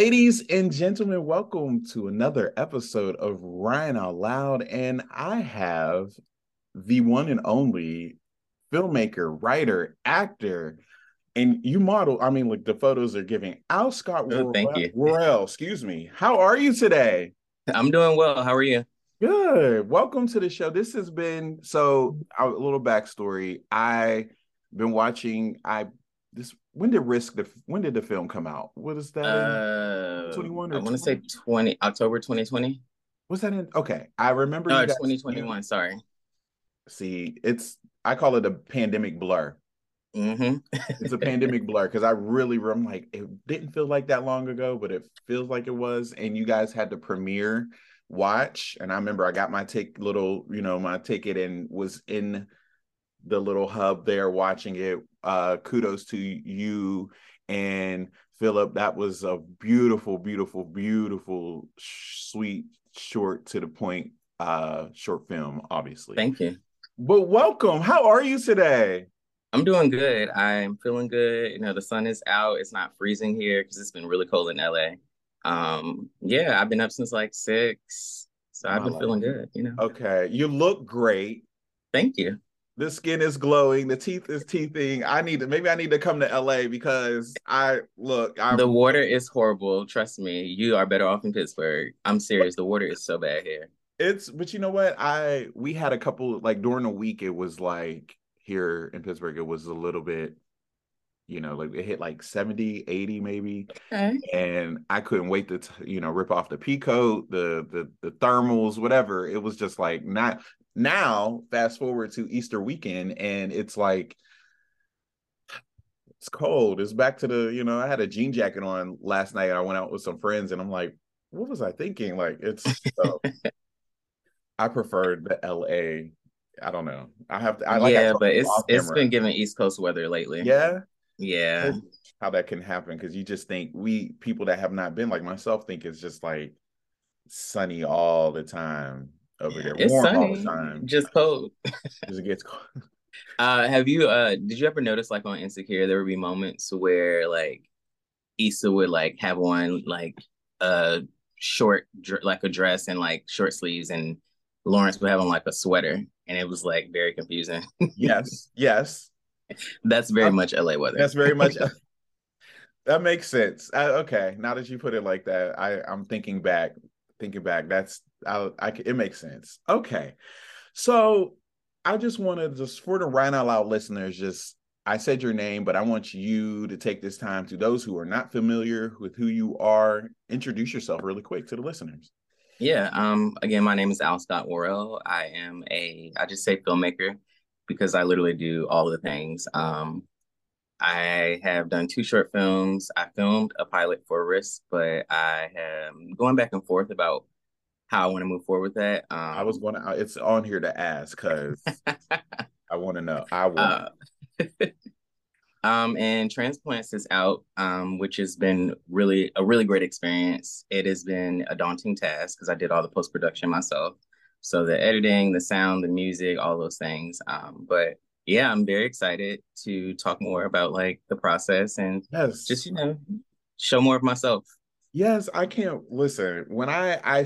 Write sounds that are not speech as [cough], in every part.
Ladies and gentlemen, welcome to another episode of Rian Out Loud. And I have the one and only filmmaker, writer, actor, and you model. I mean, like the photos are giving Alscott Oh, thank you. Worrell, excuse me. How are you today? [laughs] I'm doing well. How are you? Good. Welcome to the show. This has been so a little backstory. I been watching. I this when did Risk the when did the film come out? What is that? Uh, 21 or I want to say 20? 20 October 2020. Was that in? Okay, I remember. No, you guys- 2021. Sorry. See, it's I call it a pandemic blur. hmm It's a [laughs] pandemic blur because I really I'm like it didn't feel like that long ago, but it feels like it was. And you guys had the premiere watch, and I remember I got my take little, you know, my ticket and was in the little hub there watching it. Uh, kudos to you and Philip. That was a beautiful, beautiful, beautiful, sweet, short to the point, uh, short film. Obviously, Thank you. but welcome. How are you today? I'm doing good. I'm feeling good. You know, the sun is out. It's not freezing here because it's been really cold in LA. Um, yeah, I've been up since like six. So I've been feeling good, you know. Okay, you look great. Thank you. The skin is glowing. The teeth is teething. I need to maybe I need to come to LA because I look. I'm The water is horrible. Trust me. You are better off in Pittsburgh. I'm serious. The water is so bad here. it's but you know what? I we had a couple like during the week. It was like here in Pittsburgh. It was a little bit, you know, like it hit like 70, 80 maybe. Okay. and I couldn't wait to t- you know rip off the pea coat, the the the thermals, whatever. It was just like not now. Fast forward to Easter weekend, and it's like it's cold. It's back to the you know I had a jean jacket on last night. I went out with some friends, and I'm like, what was I thinking? Like it's. So, I preferred the L.A. I don't know. I have to. I like. Yeah, but it's it's camera. been giving East Coast weather lately. Yeah Yeah. how that can happen because you just think we people that have not been like myself think it's just like sunny all the time over there, It's warm all the sunny, time. just cold. [laughs] It gets cold. Uh, have you uh did you ever notice like on Insecure there would be moments where like Issa would like have on like a short like a dress and like short sleeves and Lawrence would have on like a sweater and it was like very confusing. yes, [laughs] yes, That's very Um, much LA weather. that's very much. [laughs] that makes sense. Uh, okay, now that you put it like that, I I'm thinking back, thinking back. That's I, I it makes sense. Okay, so I just wanted just for the Rian Out Loud listeners, just I said your name, but I want you to take this time to those who are not familiar with who you are. Introduce yourself really quick to the listeners. Yeah, um, again, my name is Alscott Worrell. I am a, I just say filmmaker because I literally do all the things. Um, I have done two short films. I filmed a pilot for Risk, but I am going back and forth about how I want to move forward with that. Um, I was going to. It's on here to ask because [laughs] I want to know. I want. uh, [laughs] um, and Transplants is out, um, which has been really a really great experience. It has been a daunting task because I did all the post production myself. So the editing, the sound, the music, all those things. Um, but yeah, I'm very excited to talk more about like the process and yes, just you know show more of myself. Yes, I can't listen. When I I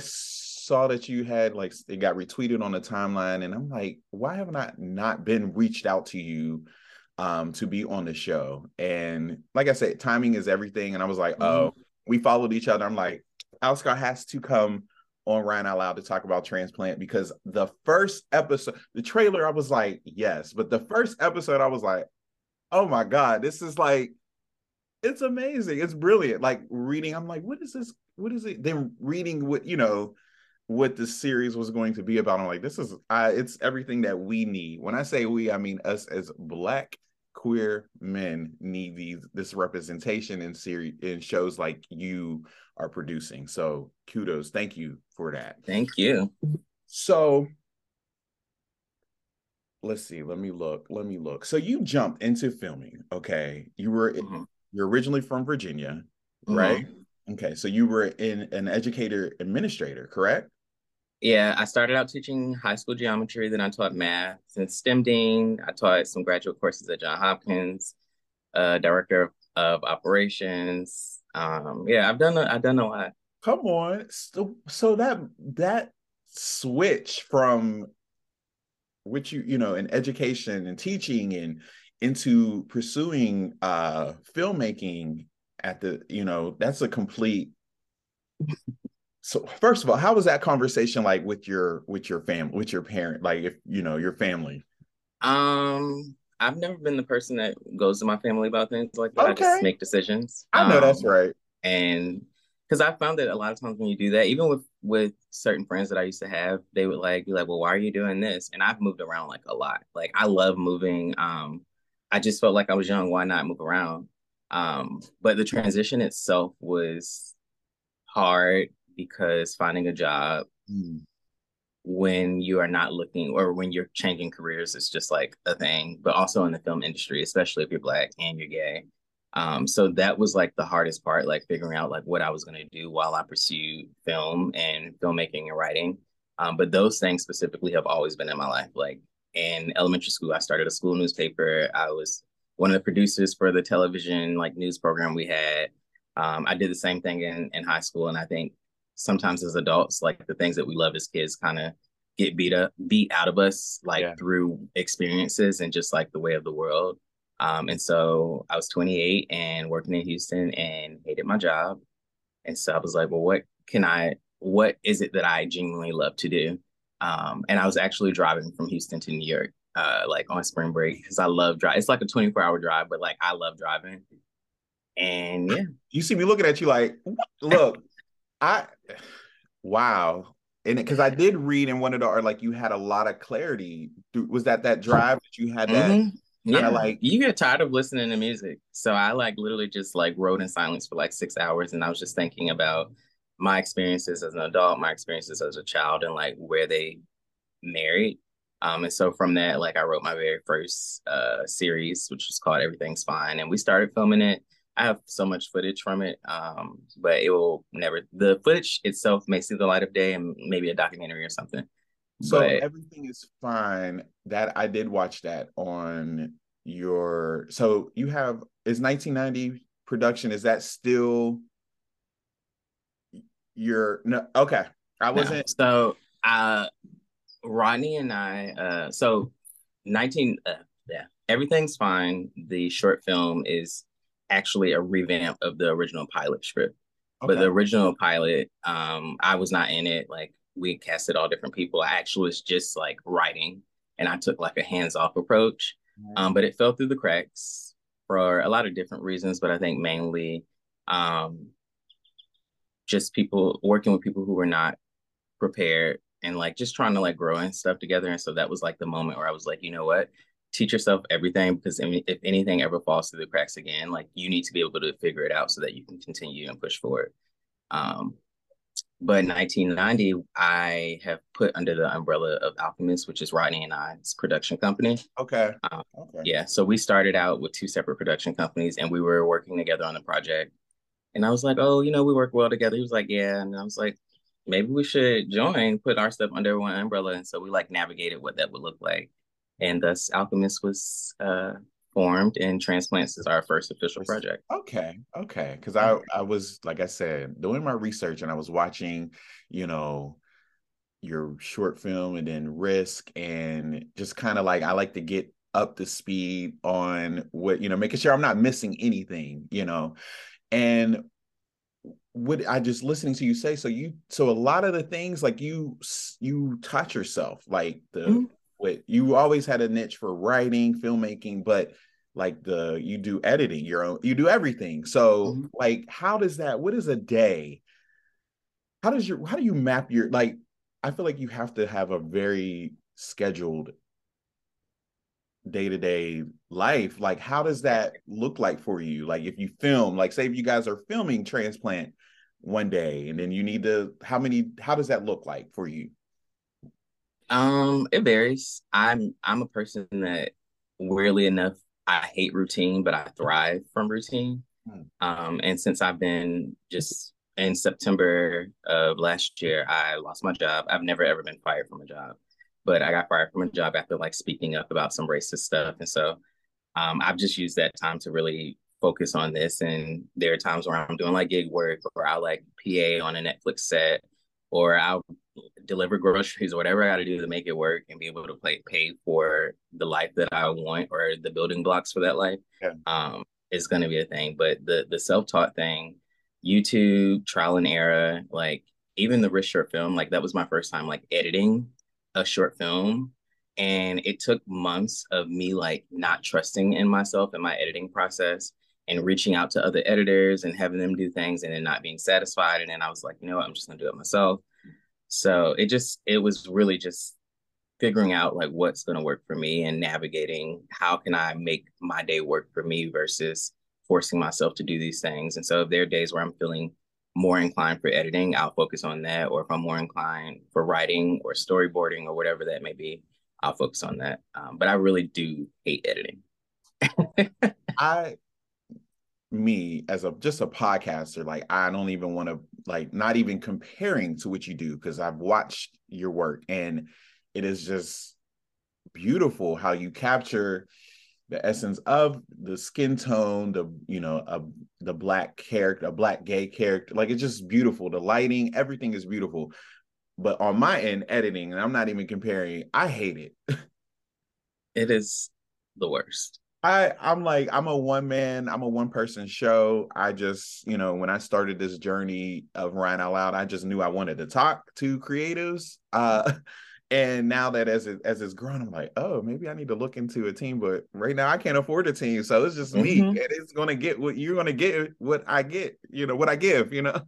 saw that you had like it got retweeted on the timeline, and I'm like, why haven't I not been reached out to you um to be on the show? And like I said, timing is everything. And I was like, oh, we followed each other. I'm like, Scott has to come on Rian Out Loud to talk about transplant because the first episode, the trailer, I was like, yes, but the first episode, I was like, oh my god, this is like it's amazing. It's brilliant. Like reading, I'm like, what is this? What is it? Then reading what you know what the series was going to be about. I'm like, this is I it's everything that we need. When I say we, I mean us as black queer men need these this representation in series in shows like you are producing. So kudos. Thank you for that. Thank you. So let's see. Let me look. Let me look. So you jumped into filming. Okay. You were Mhm. you're originally from Virginia, Mhm. right? Okay. So you were in an educator administrator, correct? Yeah, I started out teaching high school geometry, then I taught math and STEM Dean. I taught some graduate courses at Johns Hopkins, uh, director of, of operations. Um, yeah, I've done a, I've done a lot. Come on. So, so that that switch from which you you know in education and teaching and into pursuing uh filmmaking at the you know that's a complete so first of all how was that conversation like with your with your family with your parent like if you know your family um i've never been the person that goes to my family about things like that okay. i just make decisions i know um, that's right and because I found that a lot of times when you do that, even with with certain friends that I used to have, they would like be like, "Well, why are you doing this?" And I've moved around like a lot. Like I love moving. Um, I just felt like I was young. Why not move around? Um, but the transition itself was hard because finding a job mm. when you are not looking or when you're changing careers is just like a thing. But also in the film industry, especially if you're black and you're gay, um, so that was like the hardest part, like figuring out like what I was gonna do while I pursued film and filmmaking and writing. Um, but those things specifically have always been in my life. Like in elementary school, I started a school newspaper. I was one of the producers for the television like news program we had. Um, I did the same thing in in high school, and I think sometimes as adults, like the things that we love as kids, kind of get beat up, beat out of us, like yeah. through experiences and just like the way of the world. Um, and so I was 28 and working in Houston and hated my job. And so I was like, well, what can I, what is it that I genuinely love to do? Um, and I was actually driving from Houston to New York, uh, like on spring break, because I love drive. It's like a 24 hour drive, but like I love driving. And yeah. You see me looking at you like, look, I, wow. And because I did read in one of the, or like you had a lot of clarity. Was that that drive that you had that? Mm-hmm yeah, like you get tired of listening to music. So I like literally just like wrote in silence for like six hours, and I was just thinking about my experiences as an adult, my experiences as a child, and like where they married. Um, and so from that, like I wrote my very first uh series, which was called Everything's Fine, and we started filming it. I have so much footage from it, um, but it will never. The footage itself may see the light of day, and maybe a documentary or something. So but, everything is fine. That I did watch that on your. So you have is 1990 production. Is that still your? No. Okay, I wasn't. No. So, uh, Rodney and I. Uh, so 19. Uh, yeah, everything's fine. The short film is actually a revamp of the original pilot script. Okay. But the original pilot, um, I was not in it. Like we casted all different people. I actually was just like writing and I took like a hands-off approach. Um, but it fell through the cracks for a lot of different reasons, but I think mainly um just people working with people who were not prepared and like just trying to like grow and stuff together. And so that was like the moment where I was like, you know what? Teach yourself everything because if anything ever falls through the cracks again, like you need to be able to figure it out so that you can continue and push forward. Um, but in 1990, I have put under the umbrella of Alchemist, which is Rodney and I's production company. Okay. Um, okay. Yeah. So we started out with two separate production companies and we were working together on the project. And I was like, oh, you know, we work well together. He was like, yeah. And I was like, maybe we should join, put our stuff under one umbrella. And so we like navigated what that would look like. And thus Alchemist was uh, formed and transplants is our first official project okay okay because i i was like i said doing my research and i was watching you know your short film and then risk and just kind of like i like to get up to speed on what you know making sure i'm not missing anything you know and what i just listening to you say so you so a lot of the things like you you taught yourself like the mm-hmm what you always had a niche for writing, filmmaking, but like the you do editing, your own, you do everything. So mm-hmm. like, how does that? What is a day? How does your how do you map your like? I feel like you have to have a very scheduled day to day life. Like, how does that look like for you? Like, if you film, like, say if you guys are filming transplant one day, and then you need to, how many? How does that look like for you? Um, it varies. I'm I'm a person that weirdly enough, I hate routine, but I thrive from routine. Hmm. Um, and since I've been just in September of last year, I lost my job. I've never ever been fired from a job, but I got fired from a job after like speaking up about some racist stuff. And so um, I've just used that time to really focus on this. And there are times where I'm doing like gig work or I'll like PA on a Netflix set or I'll deliver groceries or whatever I got to do to make it work and be able to play, pay for the life that I want or the building blocks for that life. Yeah. Um, is going to be a thing. But the the self taught thing, YouTube trial and error, like even the Risk short film, like that was my first time like editing a short film and it took months of me like not trusting in myself and my editing process and reaching out to other editors and having them do things and then not being satisfied. And then i was like you know what? I'm just gonna do it myself. So it just it was really just figuring out like what's gonna work for me and navigating how can i make my day work for me versus forcing myself to do these things. And so if there are days where i'm feeling more inclined for editing i'll focus on that. Or if i'm more inclined for writing or storyboarding or whatever that may be I'll focus on that. Um, but I really do hate editing. [laughs] I, me as a just a podcaster, like I don't even want to like not even comparing to what you do because I've watched your work and it is just beautiful how you capture the essence of the skin tone, the you know, a, the black character, a black gay character. Like it's just beautiful. The lighting, everything is beautiful. But on my end, editing, and I'm not even comparing, I hate it. [laughs] it is the worst. I I'm like I'm a one man I'm a one person show. I just you know when I started this journey of Rian Out Loud, I just knew I wanted to talk to creatives. Uh, [laughs] and now that as it as it's grown, I'm like, oh, maybe I need to look into a team. But right now I can't afford a team, so it's just me, mm-hmm. and it's gonna get what you're gonna get what I get. You know what I give. You know.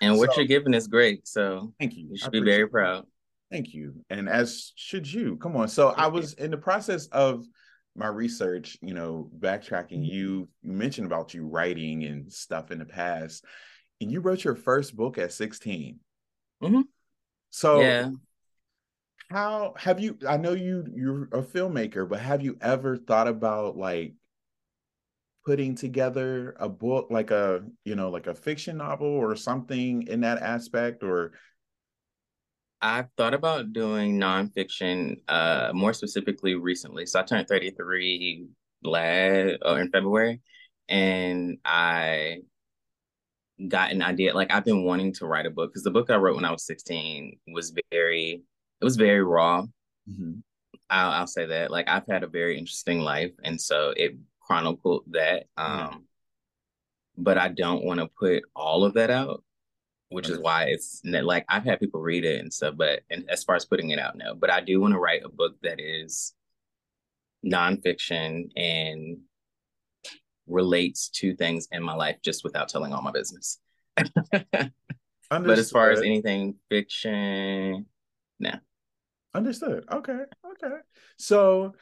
And what so, you're giving is great. So thank you. You should be very proud. Thank you. And as should you. Come on. So I was in the process of my research, you know, backtracking, mm-hmm. you, you mentioned about you writing and stuff in the past. And you wrote your first book at 16. Mm-hmm. So yeah. how have you I know you you're a filmmaker, but have you ever thought about like putting together a book like a you know like a fiction novel or something in that aspect or I've thought about doing nonfiction, uh, more specifically recently. So I turned 33 last uh, in February, and I got an idea. Like I've been wanting to write a book because the book I wrote when I was 16 was very, it was very raw. Mm-hmm. I'll, I'll say that. Like I've had a very interesting life, and so it chronicled that. Um. But I don't want to put all of that out, which is why it's like I've had people read it and stuff. But and as far as putting it out, no. But I do want to write a book that is nonfiction and relates to things in my life just without telling all my business. [laughs] but as far as anything fiction, no. Understood. Okay. Okay. So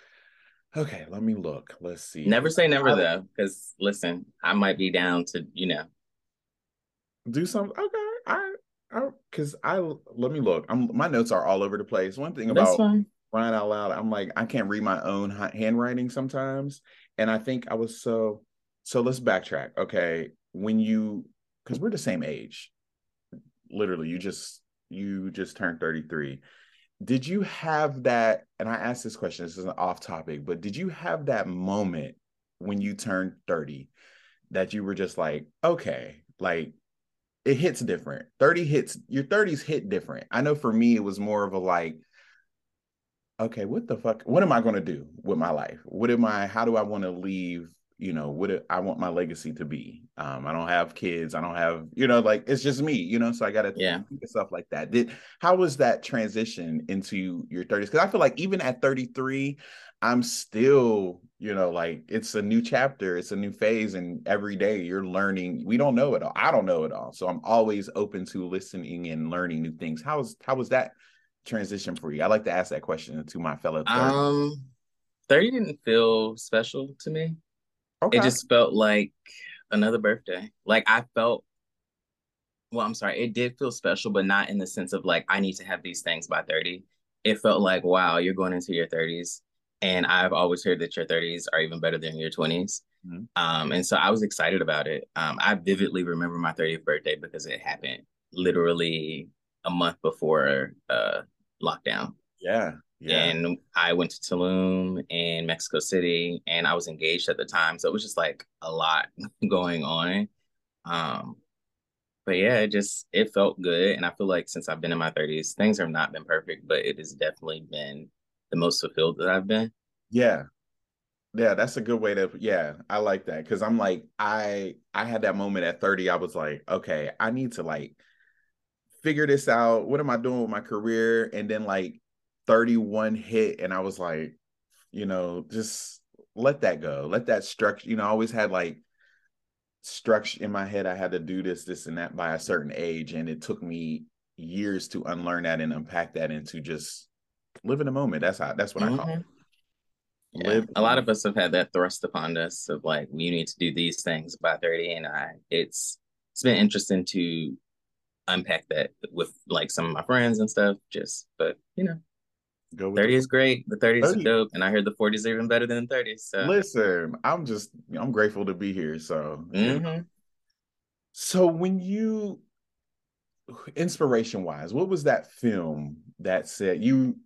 Okay, let me look. Let's see. Never say never I, though, because listen, I might be down to you know do something. Okay, I, I, because I let me look. I'm my notes are all over the place. One thing about Rian Out Loud, I'm like I can't read my own handwriting sometimes, and I think I was so. So let's backtrack. Okay, when you because we're the same age, literally, you just you just turned 33 did you have that and i asked this question this is an off topic but did you have that moment when you turned 30 that you were just like okay like it hits different. 30 hits your 30s hit different. I know for me it was more of a like okay what the fuck what am i going to do with my life? What am i how do i want to leave you know what it, i want my legacy to be. Um i don't have kids i don't have you know like it's just me you know so i gotta yeah. stuff like that. Did how was that transition into your 30s because i feel like even at 33 i'm still you know like it's a new chapter it's a new phase and every day you're learning we don't know it all i don't know it all so i'm always open to listening and learning new things. How was how was that transition for you? I like to ask that question to my fellow 30. um 30 didn't feel special to me Okay. It just felt like another birthday. Like I felt well, I'm sorry, it did feel special, but not in the sense of like I need to have these things by 30. It felt like, wow, you're going into your 30s. And I've always heard that your 30s are even better than your 20s. Mm-hmm. Um, and so I was excited about it. Um, I vividly remember my 30th birthday because it happened literally a month before uh, lockdown. Yeah. Yeah. And I went to Tulum in Mexico City and I was engaged at the time. So it was just like a lot [laughs] going on. Um, but yeah, it just it felt good. And I feel like since I've been in my 30s, things have not been perfect, but it has definitely been the most fulfilled that I've been. Yeah. Yeah, that's a good way to yeah, I like that. Cause I'm like, I I had that moment at 30. I was like, okay, I need to like figure this out. What am I doing with my career? And then like 31 hit, and I was like, you know, just let that go. Let that structure, you know, I always had like structure in my head. I had to do this, this, and that by a certain age. And it took me years to unlearn that and unpack that into just live in the moment. That's how that's what mm-hmm. I call it. Mm-hmm. Yeah. Live a lot of us have had that thrust upon us of like you need to do these things by 30 and I it's it's been interesting to unpack that with like some of my friends and stuff just but you know Go 30 the- is great. The 30s 30. are dope. And I heard the 40s are even better than the 30s. So listen, I'm just I'm grateful to be here. So mm-hmm. so when you inspiration wise, what was that film that said you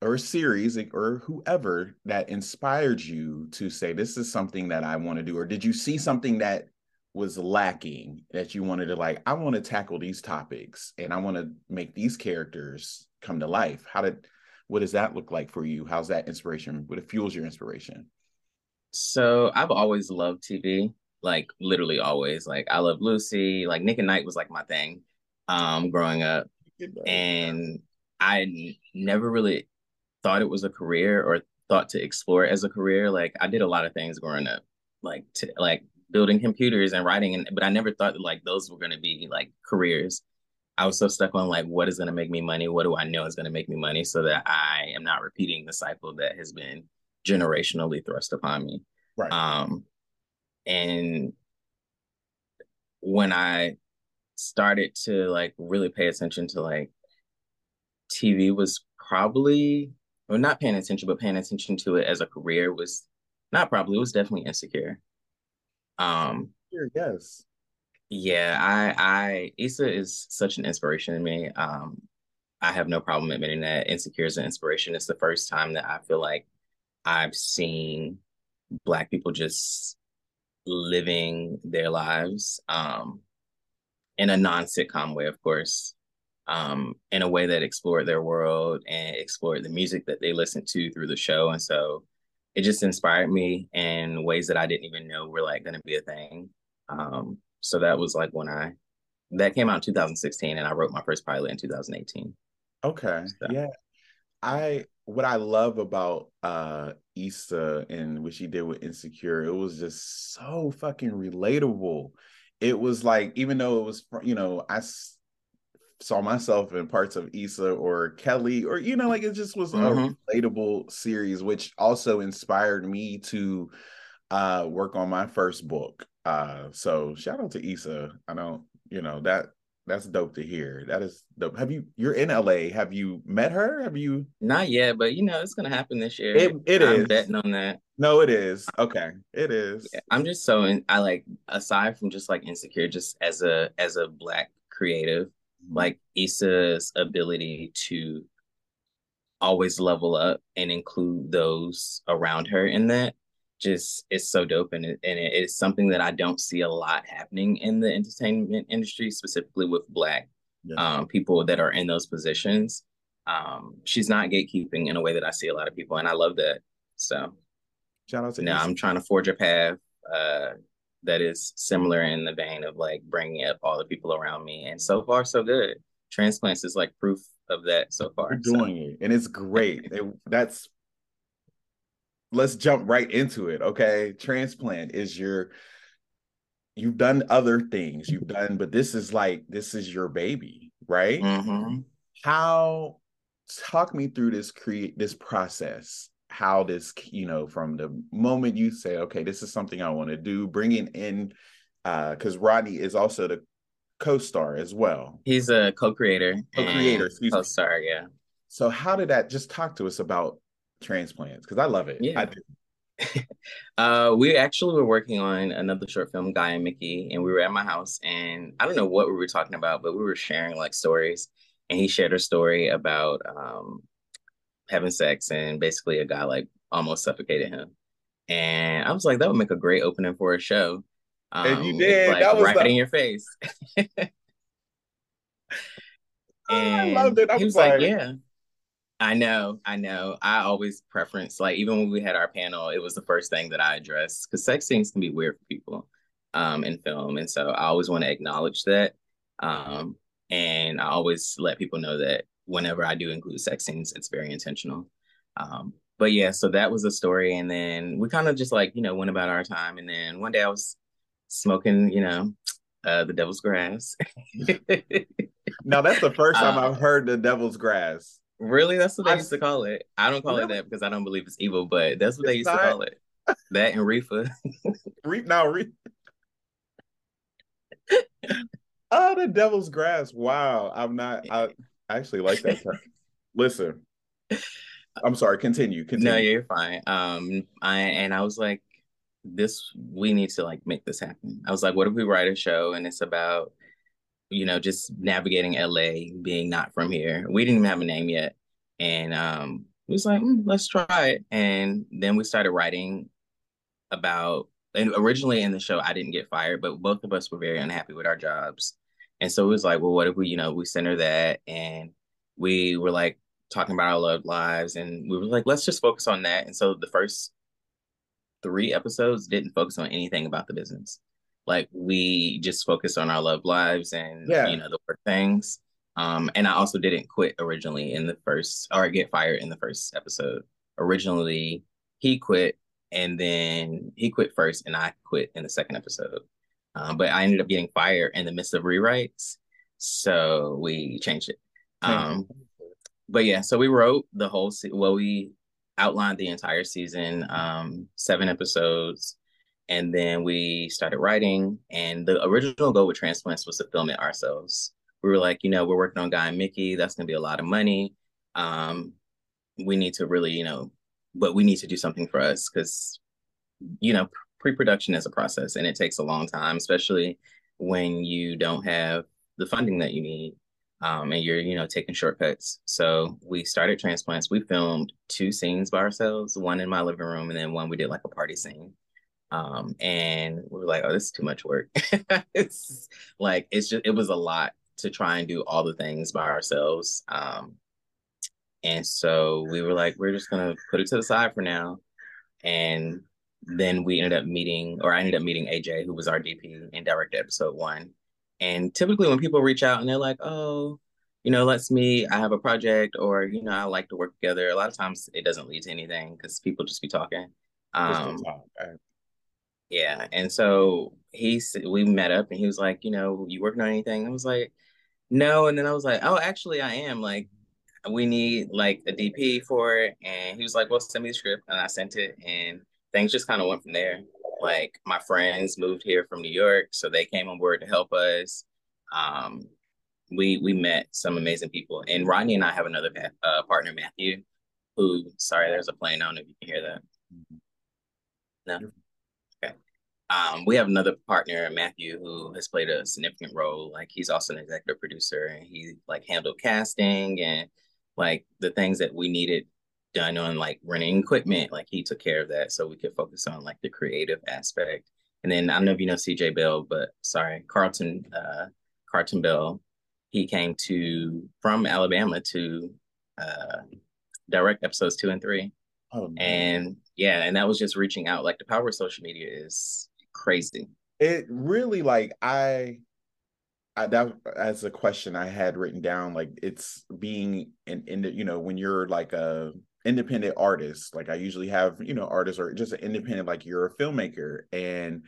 or a series or whoever that inspired you to say this is something that I want to do? Or did you see something that was lacking that you wanted to like, I want to tackle these topics and I want to make these characters come to life? How did what does that look like for you? How's that inspiration? What fuels your inspiration? So I've always loved TV, like literally always. Like I love Lucy, like Nick at Nite was like my thing um growing up. And I n- never really thought it was a career or thought to explore it as a career. Like I did a lot of things growing up, like to, like building computers and writing, and but I never thought like those were going to be like careers. I was so stuck on like what is going to make me money, what do I know is going to make me money, so that I am not repeating the cycle that has been generationally thrust upon me. Right. Um, and when I started to like really pay attention to like TV was probably or not paying attention, but paying attention to it as a career was not probably it was definitely insecure. Um, yes. Yeah, I I Issa is such an inspiration to me. Um, I have no problem admitting that Insecure is an inspiration. It's the first time that I feel like I've seen black people just living their lives um, in a non-sitcom way, of course, um, in a way that explored their world and explored the music that they listened to through the show. And so it just inspired me in ways that I didn't even know were like going to be a thing. Um, so that was like when I that came out in 2016 and I wrote my first pilot in 2018. Okay. So. Yeah. I what I love about uh Issa and what she did with Insecure, it was just so fucking relatable. It was like even though it was you know, I saw myself in parts of Issa or Kelly or you know like it just was mm-hmm. a relatable series which also inspired me to uh work on my first book uh, so shout out to Issa. I don't, you know, that that's dope to hear. That is dope. Have you you're in LA. Have you met her? Have you not yet, but you know it's gonna happen this year. It, it I'm is. betting on that. No, it is. Okay. It is. Yeah, I'm just so in, I like aside from just like insecure, just as a as a black creative, mm-hmm. like Issa's ability to always level up and include those around her in that just is so dope and it, and it is something that I don't see a lot happening in the entertainment industry, specifically with black yeah. um, people that are in those positions. Um, she's not gatekeeping in a way that I see a lot of people, and I love that. So, shout out to now. I'm trying to forge a path uh, that is similar in the vein of like bringing up all the people around me, and so far so good. Transplants is like proof of that so far. You're doing so. it, and it's great. it, that's let's jump right into it. Okay. Transplant is your you've done other things you've done, but this is like this is your baby, right? Mm-hmm. How talk me through this create this process how this you know from the moment you say okay this is something i want to do bringing in uh because rodney is also the co-star as well he's a co-creator co-creator co-star yeah so how did that just talk to us about transplants because I love it. Yeah. I do. [laughs] uh, we actually were working on another short film, Guy and Mickey, and we were at my house, and I don't know what we were talking about, but we were sharing like stories, and he shared a story about um, having sex, and basically a guy like almost suffocated him. And I was like, that would make a great opening for a show. Um, and you um, did. Like, that was right the... in your face. [laughs] [laughs] and I loved it. I he was, was like, like, yeah. I know, I know. I always preference like even when we had our panel, it was the first thing that I addressed because sex scenes can be weird for people um, in film, and so I always want to acknowledge that. Um, and I always let people know that whenever I do include sex scenes, it's very intentional. Um, but yeah, so that was the story, and then we kind of just like you know went about our time, and then one day I was smoking, you know, uh, the devil's grass. [laughs] now that's the first time um, I've heard the devil's grass. Really, that's what they I, used to call it. I don't call really? it that because I don't believe it's evil, but that's what it's they used not... to call it. That and reefer. Reef now, reef. oh, the devil's grass. Wow, I'm not. I actually like that term. Listen, I'm sorry. Continue. Continue. No, you're fine. Um, I and I was like, this we need to like make this happen. I was like, what if we write a show and it's about, you know, just navigating LA, being not from here. We didn't even have a name yet. And um we was like, mm, let's try it. And then we started writing about and originally in the show I didn't get fired, but both of us were very unhappy with our jobs. And so it was like, well, what if we, you know, we center that and we were like talking about our love lives and we were like, let's just focus on that. And so the first three episodes didn't focus on anything about the business. Like we just focused on our love lives and yeah. you know the work things. Um, and I also didn't quit originally in the first or get fired in the first episode. Originally, he quit and then he quit first and I quit in the second episode. Um, but I ended up getting fired in the midst of rewrites. So we changed it. Um, but yeah, so we wrote the whole, se- well, we outlined the entire season, um, seven episodes, and then we started writing. And the original goal with Transplants was to film it ourselves. We were like, you know, we're working on Guy and Mickey. That's going to be a lot of money. Um, we need to really, you know, but we need to do something for us because, you know, pre-production is a process and it takes a long time, especially when you don't have the funding that you need um, and you're you know taking shortcuts. So we started transplants. We filmed two scenes by ourselves, one in my living room, and then one we did like a party scene. Um, and we were like, oh, this is too much work. [laughs] it's like it's just it was a lot to try and do all the things by ourselves. Um, and so we were like, we're just gonna put it to the side for now. And then we ended up meeting, or I ended up meeting AJ, who was our DP and directed episode one. And typically when people reach out and they're like, oh, you know, let's meet, I have a project, or, you know, I like to work together. A lot of times it doesn't lead to anything because people just be talking. Um, yeah. And so he we met up and he was like, you know, you working on anything? I was like, no. And then I was like, oh, actually I am like, we need like a DP for it. And he was like, well, send me the script. And I sent it and things just kind of went from there like my friends moved here from New York, so they came on board to help us. Um, we we met some amazing people, and Rodney and I have another uh, partner, Matthew, who sorry, there's a plane. I don't know if you can hear that. No. Um, we have another partner, Matthew, who has played a significant role. Like he's also an executive producer, and he like handled casting and like the things that we needed done on like renting equipment. Like he took care of that so we could focus on like the creative aspect. And then I don't know if you know CJ Bell, but sorry, Carlton uh Carlton Bell. He came to from Alabama to uh direct episodes two and three. Oh, and yeah, and that was just reaching out. Like the power of social media is crazy. It really like I I, that as a question I had written down, like it's being in, in you know, when you're like a independent artist, like i usually have you know artists or just an independent like you're a filmmaker and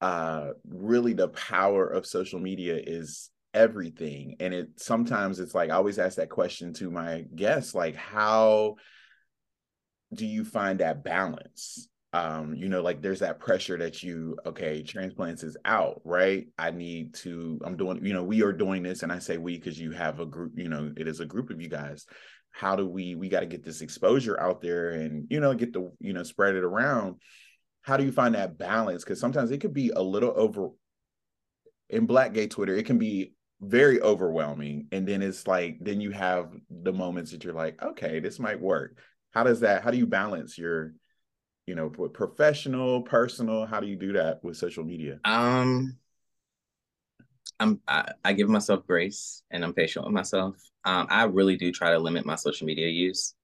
uh really the power of social media is everything and it sometimes it's like i always ask that question to my guests like how do you find that balance um you know like there's that pressure that you okay transplants is out right? I need to i'm doing you know we are doing this and i say we because you have a group you know it is a group of you guys. How do we we got to get this exposure out there and you know get the you know spread it around. How do you find that balance? Because sometimes it could be a little over in black gay twitter it can be very overwhelming and then it's like then you have the moments that you're like okay this might work. How does that how do you balance your you know professional personal how do you do that with social media um i'm i, I give myself grace and i'm patient with myself um i really do try to limit my social media use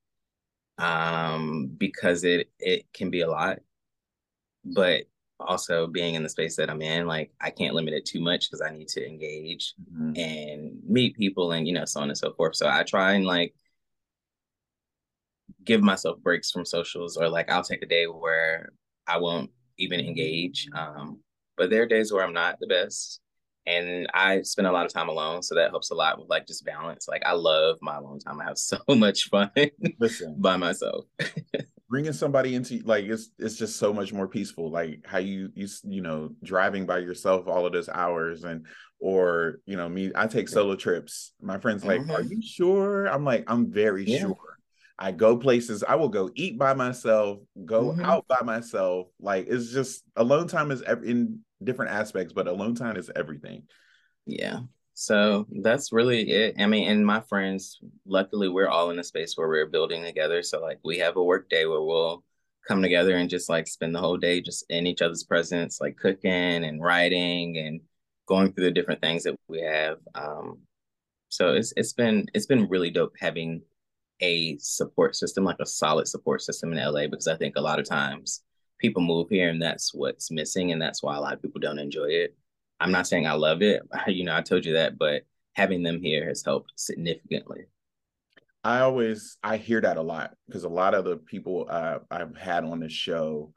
um because it it can be a lot but also being in the space that I'm in, like I can't limit it too much because I need to engage mm-hmm. and meet people and you know so on and so forth. So I try and like give myself breaks from socials or like I'll take a day where I won't even engage. Um, but there are days where I'm not the best. And I spend a lot of time alone, so that helps a lot with like just balance. Like I love my alone time. I have [laughs] so much fun Listen, by myself. [laughs] bringing somebody into like it's it's just so much more peaceful like how you you you know driving by yourself all of those hours and or you know me i take solo trips my friends like mm-hmm. are you sure i'm like i'm very yeah. sure i go places i will go eat by myself go mm-hmm. out by myself like it's just alone time is in different aspects but alone time is everything yeah so that's really it. I mean, and my friends, luckily, we're all in a space where we're building together. So, like, we have a work day where we'll come together and just like spend the whole day just in each other's presence, like cooking and writing and going through the different things that we have. Um, so it's it's been it's been really dope having a support system, like a solid support system in LA, because I think a lot of times people move here and that's what's missing, and that's why a lot of people don't enjoy it. I'm not saying I love it, [laughs] you know, I told you that, but having them here has helped significantly. I always I hear that a lot because a lot of the people uh, I've had on the show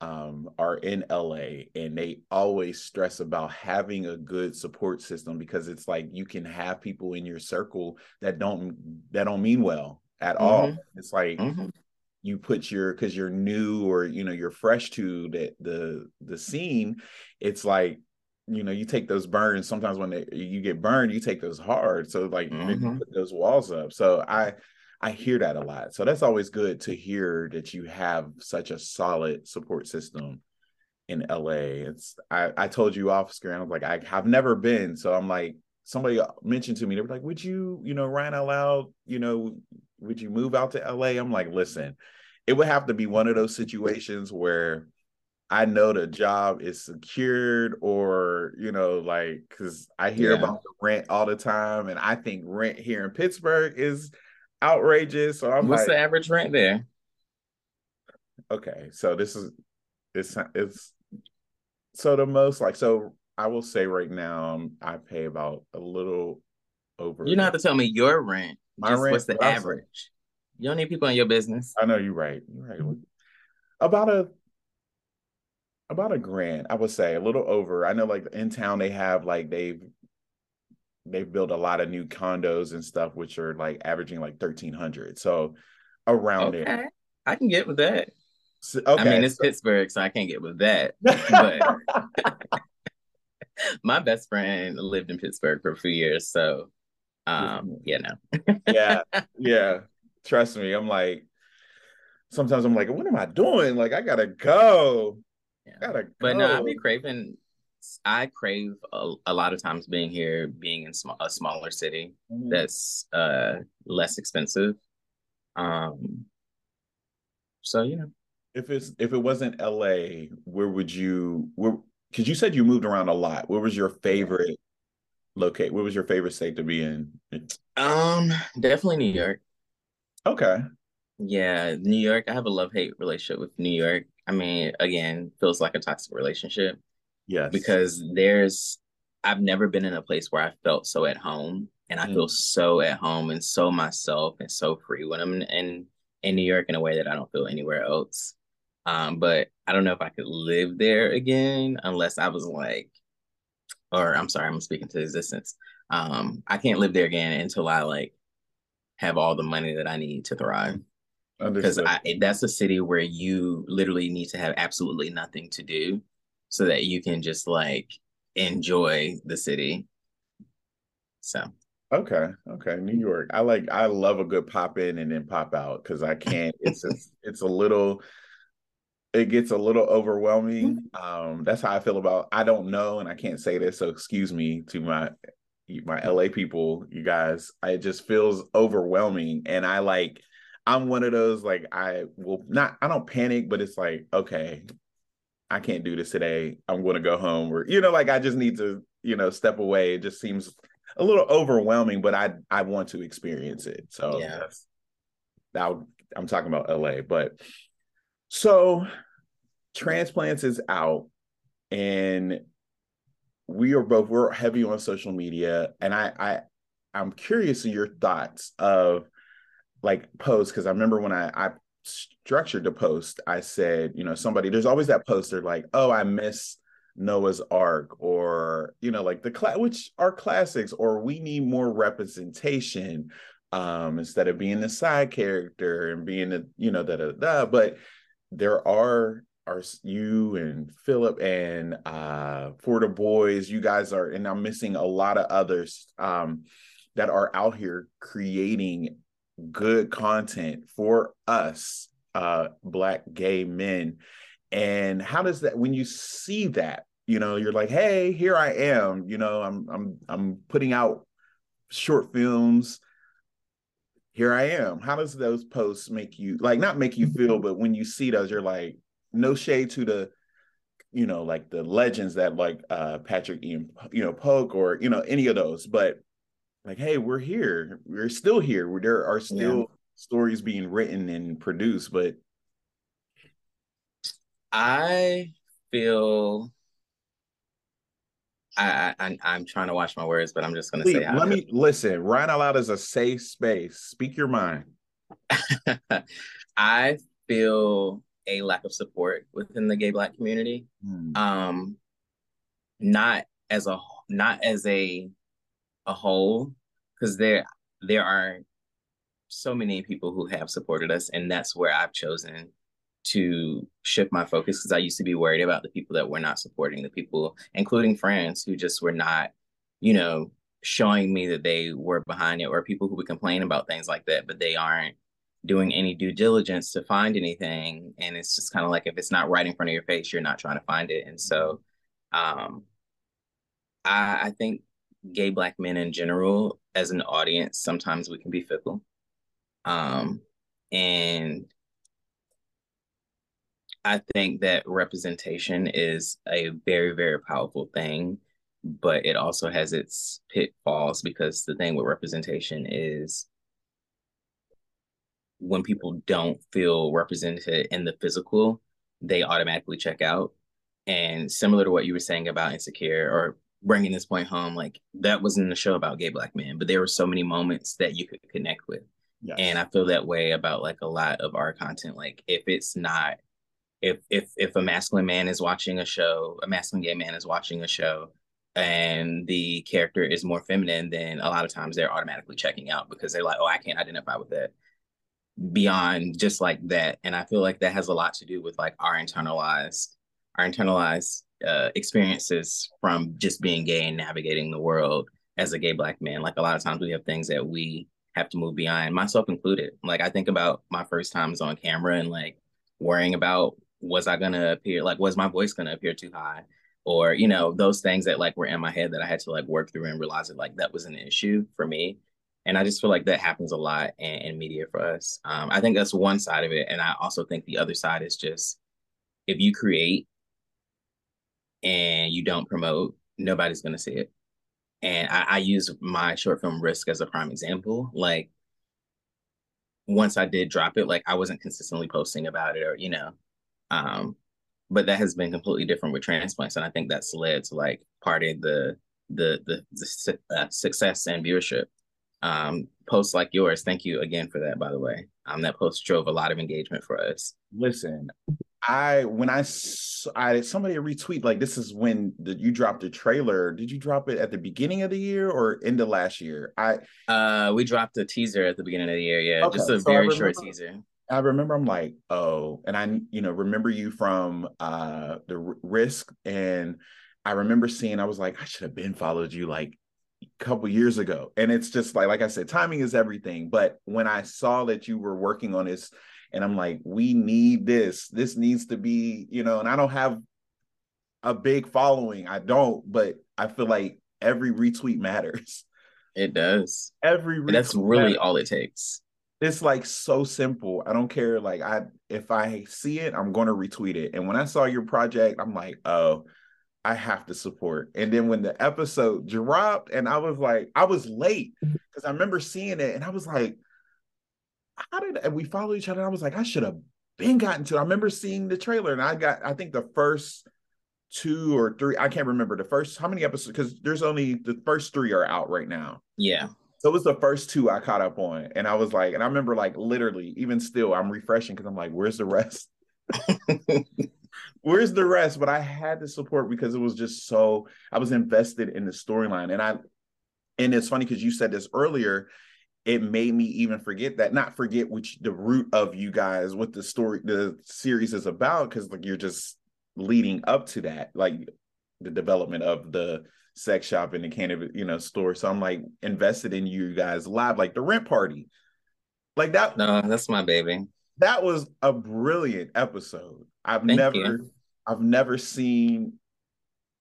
um, are in LA and they always stress about having a good support system because it's like you can have people in your circle that don't that don't mean well at mm-hmm. all. It's like mm-hmm. you put your because you're new or you know you're fresh to the the the scene. It's like you know you take those burns sometimes when they, you get burned you take those hard so like mm-hmm. put those walls up so i i hear that a lot. So that's always good to hear that you have such a solid support system in la it's i i told you off screen i was like i have never been. So i'm like somebody mentioned to me they were like would you you know Rian out loud? You know would you move out to la i'm like listen it would have to be one of those situations where I know the job is secured or, you know, like, cause I hear yeah. about the rent all the time. And I think rent here in Pittsburgh is outrageous. So I'm What's like, the average rent there? Okay. So this is, it's, it's, so the most like, so I will say right now, um, I pay about a little over. You don't have to tell me your rent. My rent, what's the average? You don't need people in your business. I know you're right. You're right. About a about a grand, I would say, a little over. I know like in town they have like they've they've built a lot of new condos and stuff, which are like averaging like thirteen hundred. So around okay. there. I can get with that. So, okay. I mean, it's so, Pittsburgh, so I can't get with that. [laughs] But [laughs] my best friend lived in Pittsburgh for a few years, so um, yeah, no. yeah, [laughs] yeah. Trust me, I'm like sometimes I'm like, what am I doing? Like, I gotta go. Yeah. Gotta go. But no, I'll be craving. I crave a, a, lot of times being here, being in sm- a smaller city mm-hmm. that's uh less expensive. Um. So you know, if it's if it wasn't L.A., where would you? Where because you said you moved around a lot. Where was your favorite locate? Where was your favorite state to be in? Um, definitely New York. Okay. Yeah, New York. I have a love hate relationship with New York. I mean, again, feels like a toxic relationship. Yes. Because there's I've never been in a place where I felt so at home and I mm. feel so at home and so myself and so free when I'm in in New York in a way that I don't feel anywhere else. Um, but I don't know if I could live there again unless I was like, or I'm sorry, I'm speaking to existence. Um, I can't live there again until I like have all the money that I need to thrive because that's a city where you literally need to have absolutely nothing to do so that you can just like enjoy the city. So. Okay okay new york. I like i love a good pop in and then pop out because i can't. It's just, [laughs] it's a little it gets a little overwhelming. Um that's how i feel about i don't know and i can't say this so excuse me to my my LA people, you guys, it just feels overwhelming. And I like, I'm one of those like I will not, I don't panic, but it's like, okay, I can't do this today. I'm going to go home, or you know, like I just need to, you know, step away. It just seems a little overwhelming, but I I want to experience it. So yeah. that's now I'm talking about LA, but so transplants is out and we are both we're heavy on social media and I I I'm curious of your thoughts of like posts because I remember when I I structured the post I said you know somebody there's always that poster like oh I miss Noah's Arc or you know like the class which are classics or we need more representation um instead of being the side character and being the you know da da da but there are are you and Philip and uh for the boys you guys are and I'm missing a lot of others um that are out here creating good content for us uh black gay men. And how does that when you see that you know you're like hey here i am you know i'm i'm i'm putting out short films. Here i am. How does those posts make you like not make you feel but when you see those you're like no shade to the you know like the legends that like uh Patrik-Ian you know Polk or you know any of those but like hey we're here we're still here there are still yeah. stories being written and produced but I feel I, I I'm trying to watch my words, but I'm just gonna Please, say let me listen. Rian out loud is a safe space. Speak your mind. [laughs] I feel a lack of support within the gay black community. Hmm. Um not as a not as a a whole, because there there are so many people who have supported us, and that's where I've chosen to shift my focus because I used to be worried about the people that were not supporting the people, including friends who just were not, you know, showing me that they were behind it, or people who would complain about things like that, but they aren't doing any due diligence to find anything. And it's just kind of like if it's not right in front of your face, you're not trying to find it. And so um I, I think gay black men in general, as an audience, sometimes we can be fickle. Um and I think that representation is a very, very powerful thing, but it also has its pitfalls because the thing with representation is when people don't feel represented in the physical, they automatically check out. And similar to what you were saying about Insecure or bringing this point home, like that wasn't a show about gay black men, but there were so many moments that you could connect with. Yes. And I feel that way about like a lot of our content. Like if it's not if if if a masculine man is watching a show, a masculine gay man is watching a show, and the character is more feminine, then a lot of times they're automatically checking out because they're like, oh, I can't identify with that. Beyond just like that, and I feel like that has a lot to do with like our internalized, our internalized uh, experiences from just being gay and navigating the world as a gay black man. Like a lot of times we have things that we have to move beyond, myself included. Like I think about my first times on camera and like worrying about was I gonna appear like was my voice gonna appear too high? Or, you know, those things that like were in my head that I had to like work through and realize that like that was an issue for me. And I just feel like that happens a lot in, in media for us. Um, I think that's one side of it. And I also think the other side is just if you create and you don't promote, nobody's gonna see it. And I, I use my short film risk as a prime example. Like once I did drop it, like I wasn't consistently posting about it or, you know, um, but that has been completely different with transplants, and I think that's led to like part of the the the, the uh, success and viewership. Um, posts like yours, thank you again for that. By the way, um, that post drove a lot of engagement for us. Listen, I when I I somebody retweet like this is when the, you dropped the trailer. Did you drop it at the beginning of the year or end of last year? I uh we dropped a teaser at the beginning of the year. Yeah, okay. just a so very short teaser. I remember I'm like, oh, and I, you know, remember you from uh the risk. And I remember seeing, I was like, I should have been followed you like a couple years ago. And it's just like, like I said, timing is everything. But when I saw that you were working on this, and I'm like, we need this. This needs to be, you know, and I don't have a big following. I don't, but I feel like every retweet matters. It does. Every that's really matters. all it takes. It's like so simple. I don't care. Like I, if I see it, I'm going to retweet it. And when I saw your project, I'm like, oh, I have to support. And then when the episode dropped, and I was like, I was late because I remember seeing it, and I was like, how did and we follow each other? I was like, I should have been gotten to. I remember seeing the trailer, and I got, I think the first two or three, I can't remember the first how many episodes because there's only the first three are out right now. Yeah. So it was the first two I caught up on, and I was like, and I remember like literally, even still, I'm refreshing because I'm like, where's the rest? [laughs] where's the rest? But I had to support because it was just so I was invested in the storyline. And I and it's funny because you said this earlier. It made me even forget that, not forget which the root of you guys, what the story, the series is about, because like you're just leading up to that, like the development of the sex shop and the cannabis, you know, store. So I'm like invested in you guys live, like the rent party. Like that. No, that's my baby. That was a brilliant episode. I've Thank never you. I've never seen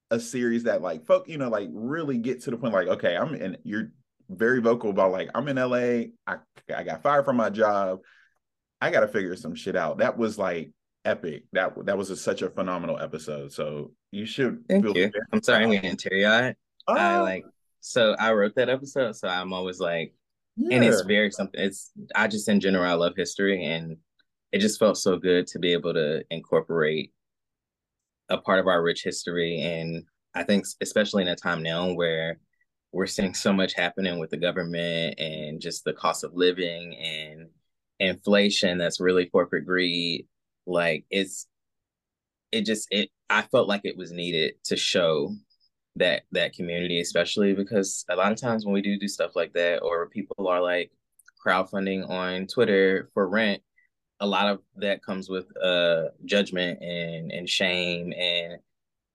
a series that like folk, you know, like really get to the point like, okay, I'm in you're very vocal about like I'm in LA, I I got fired from my job. I gotta figure some shit out. That was like epic. That that was a, such a phenomenal episode. So you should Thank you. I'm sorry, I'm getting teary eyed. Oh. I like so I wrote that episode, so I'm always like yeah. and it's very something it's I just in general I love history and it just felt so good to be able to incorporate a part of our rich history. And I think, especially in a time now where we're seeing so much happening with the government and just the cost of living and inflation that's really corporate greed, like it's, it just, it, I felt like it was needed to show that that community especially because a lot of times when we do do stuff like that or people are like crowdfunding on twitter for rent a lot of that comes with uh judgment and and shame and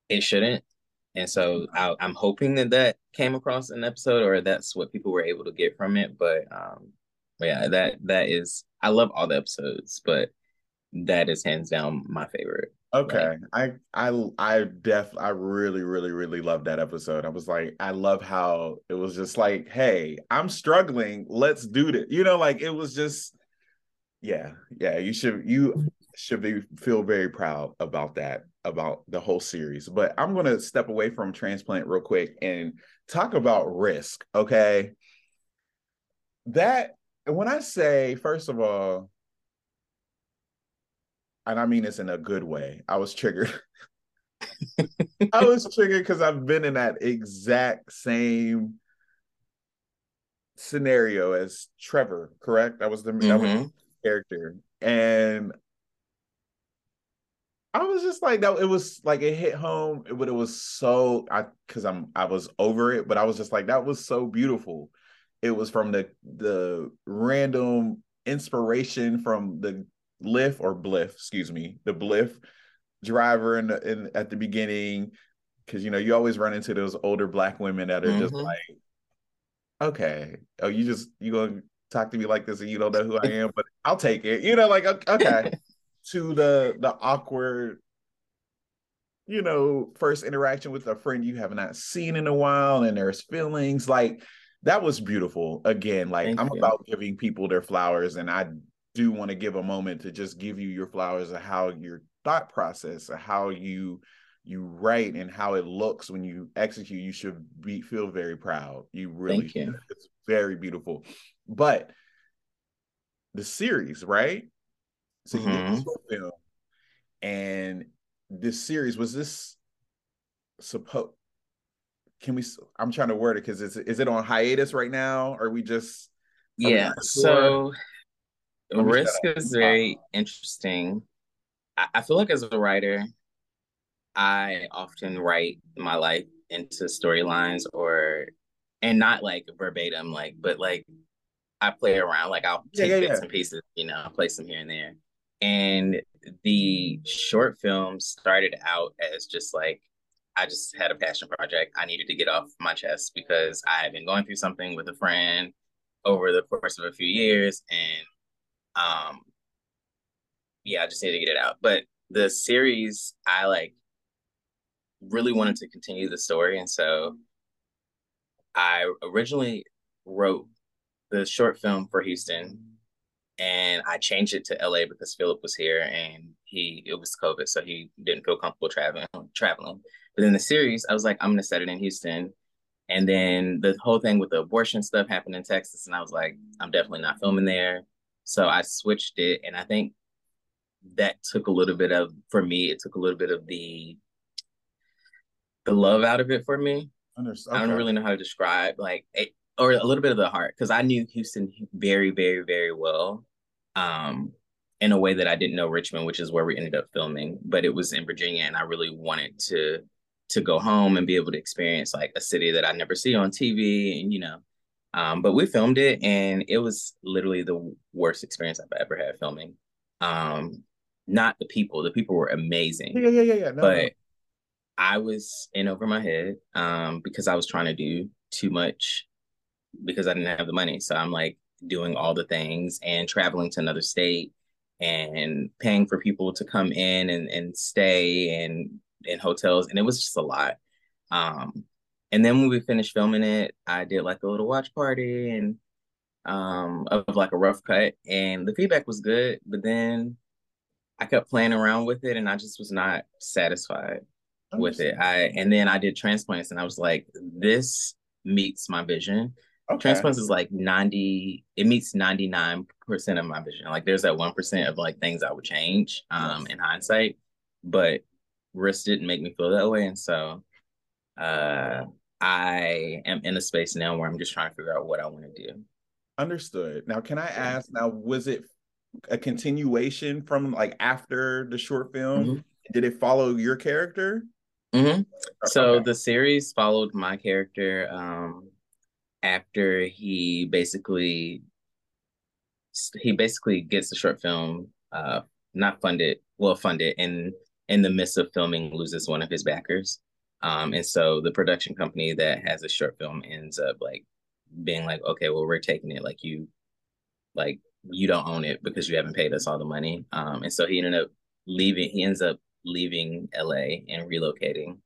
it shouldn't and so I, am hoping that that came across an episode or that's what people were able to get from it but um yeah that that is i love all the episodes but that is hands down my favorite. Okay. Like, i i i def i really really really love that episode. I was like i love how it was just like hey i'm struggling. Let's do this. You know like it was just yeah, yeah, you should you should be feel very proud about that about the whole series. But I'm going to step away from transplant real quick and talk about risk, okay? That when I say first of all and I mean this in a good way. I was triggered. [laughs] I was triggered because I've been in that exact same scenario as Trevor, correct? That was the mm-hmm. that was mm-hmm character. And I was just like that. It was like it hit home, but it was so I because I'm I was over it, but I was just like that was so beautiful. It was from the the random inspiration from the Lyft or Bliff, excuse me, the Bliff driver in the, in at the beginning, because you know you always run into those older black women that are mm-hmm. just like, okay, oh you just you gonna talk to me like this and you don't know who I am, but I'll take it. You know, like okay. [laughs] to the the awkward, you know, first interaction with a friend you have not seen in a while, and there's feelings like that was beautiful. Again, like Thank I'm you. about giving people their flowers, and I do want to give a moment to just give you your flowers of how your thought process, of how you you write and how it looks when you execute, you should be feel very proud. You really Thank you. It's very beautiful. But the series, right? So mm-hmm. did the film, and this series was this supposed? Can we? I'm trying to word it because is is it on hiatus right now? Or are we just? Yeah. So risk is very interesting. I, I feel like as a writer, I often write my life into storylines or and not like verbatim, like, but like I play around. Like I'll take yeah, yeah, bits yeah. and pieces, you know, I'll place them here and there. And the short film started out as just like I just had a passion project. I needed to get off my chest because I had been going through something with a friend over the course of a few years. And um yeah, I just needed to get it out. But the series I like really wanted to continue the story. And so I originally wrote the short film for Houston and I changed it to LA because Philip was here and he it was COVID, so he didn't feel comfortable traveling traveling. But in the series, I was like, I'm gonna set it in Houston. And then the whole thing with the abortion stuff happened in Texas, and I was like, I'm definitely not filming there. So I switched it, and I think that took a little bit of for me. It took a little bit of the the love out of it for me. Okay. I don't really know how to describe like it, or a little bit of the heart because I knew Houston very, very, very well, um, in a way that I didn't know Richmond, which is where we ended up filming. But it was in Virginia, and I really wanted to to go home and be able to experience like a city that I never see on TV, and you know. Um, but we filmed it, and it was literally the worst experience I've ever had filming. Um, not the people; the people were amazing. Yeah, yeah, yeah, yeah. No, but no. I was in over my head um, because I was trying to do too much because I didn't have the money. So I'm like doing all the things and traveling to another state and paying for people to come in and, and stay and in hotels. And it was just a lot. Um, and then when we finished filming it, I did like a little watch party and um of like a rough cut and the feedback was good, but then I kept playing around with it and I just was not satisfied with it. I and then I did transplants and I was like, this meets my vision. Okay. Transplants is like 90, it meets 99% of my vision. Like there's that 1% of like things I would change um in hindsight, but risk didn't make me feel that way. And so uh I am in a space now where I'm just trying to figure out what I want to do. Understood. Now, can I ask? Now, was it a continuation from like after the short film? Mm-hmm. Did it follow your character? Mm-hmm. So okay. the series followed my character um, after he basically he basically gets the short film uh, not funded, well funded, and in the midst of filming loses one of his backers. Um, and so the production company that has a short film ends up like being like, okay, well, we're taking it like you, like you don't own it because you haven't paid us all the money. Um, and so he ended up leaving. He ends up leaving LA and relocating